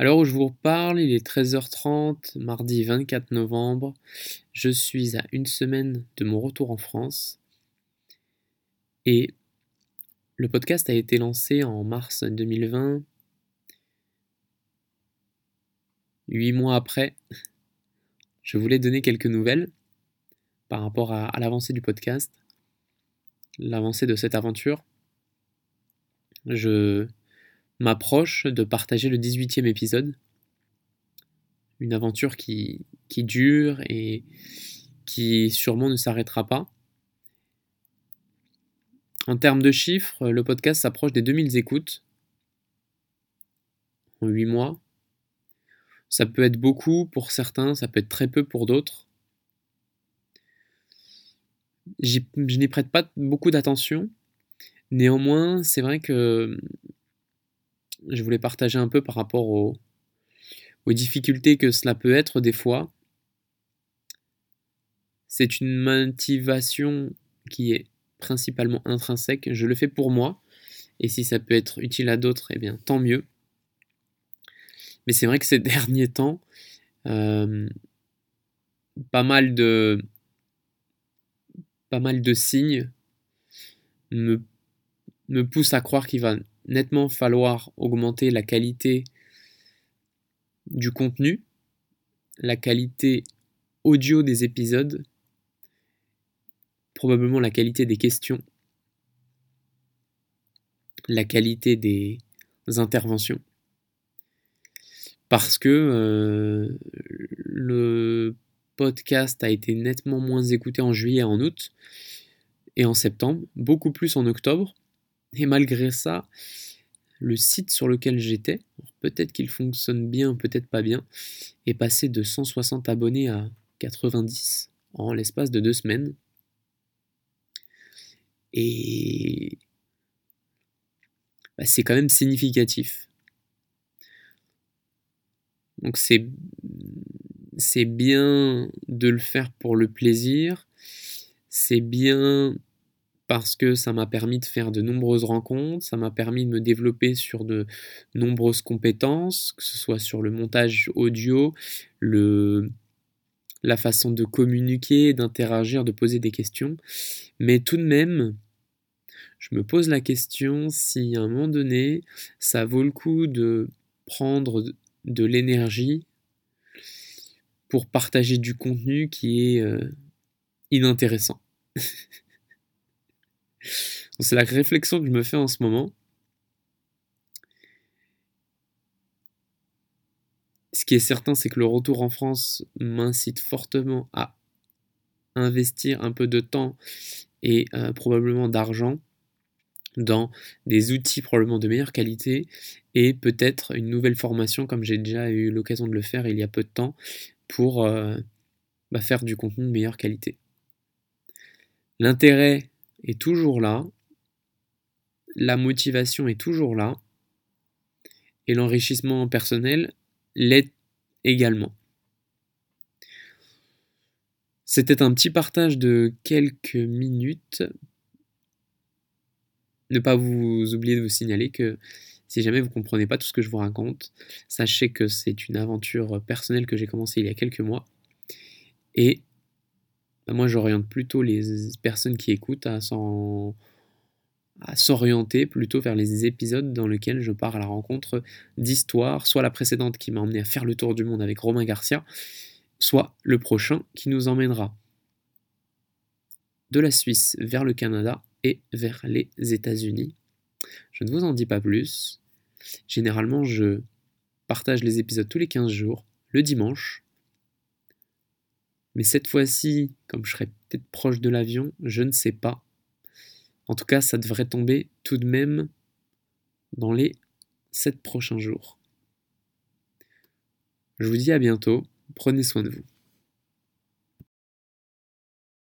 À l'heure où je vous parle, il est 13h30, mardi 24 novembre. Je suis à une semaine de mon retour en France. Et le podcast a été lancé en mars 2020. Huit mois après, je voulais donner quelques nouvelles par rapport à, l'avancée du podcast, l'avancée de cette aventure. Je m'approche de partager le 18e épisode. Une aventure qui, dure et qui sûrement ne s'arrêtera pas. En termes de chiffres, le podcast s'approche des 2000 écoutes en 8 mois. Ça peut être beaucoup pour certains, ça peut être très peu pour d'autres. Je n'y prête pas beaucoup d'attention. Néanmoins, c'est vrai que je voulais partager un peu par rapport aux, difficultés que cela peut être des fois. C'est une motivation qui est principalement intrinsèque. Je le fais pour moi. Et si ça peut être utile à d'autres, eh bien tant mieux. Mais c'est vrai que ces derniers temps, euh, pas mal de signes me poussent à croire qu'il va nettement falloir augmenter la qualité du contenu, la qualité audio des épisodes, probablement la qualité des questions, la qualité des interventions. Parce que euh, le podcast a été nettement moins écouté en juillet et en août et en septembre, beaucoup plus en octobre. Et malgré ça, le site sur lequel j'étais, peut-être qu'il fonctionne bien, peut-être pas bien, est passé de 160 abonnés à 90 en l'espace de deux semaines. Et bah, c'est quand même significatif. Donc c'est c'est bien de le faire pour le plaisir, c'est bien parce que ça m'a permis de faire de nombreuses rencontres, ça m'a permis de me développer sur de nombreuses compétences, que ce soit sur le montage audio, la façon de communiquer, d'interagir, de poser des questions. Mais tout de même, je me pose la question si à un moment donné, ça vaut le coup de prendre de l'énergie pour partager du contenu qui est euh, inintéressant. C'est la réflexion que je me fais en ce moment. Ce qui est certain, c'est que le retour en France m'incite fortement à investir un peu de temps et euh, probablement d'argent dans des outils probablement de meilleure qualité et peut-être une nouvelle formation comme j'ai déjà eu l'occasion de le faire il y a peu de temps pour euh, bah, faire du contenu de meilleure qualité. L'intérêt est toujours là, la motivation est toujours là, et l'enrichissement personnel l'est également. C'était un petit partage de quelques minutes. Ne pas vous oublier de vous signaler que si jamais vous ne comprenez pas tout ce que je vous raconte, sachez que c'est une aventure personnelle que j'ai commencée il y a quelques mois. Et bah, moi j'oriente plutôt les personnes qui écoutent à s'orienter plutôt vers les épisodes dans lesquels je pars à la rencontre d'histoires, soit la précédente qui m'a emmené à faire le tour du monde avec Romain Garcia, soit le prochain qui nous emmènera de la Suisse vers le Canada et vers les États-Unis. Je ne vous en dis pas plus. Généralement, je partage les épisodes tous les 15 jours, le dimanche, mais cette fois-ci, comme je serai peut-être proche de l'avion, je ne sais pas. En tout cas, ça devrait tomber tout de même dans les 7 prochains jours. Je vous dis à bientôt, prenez soin de vous.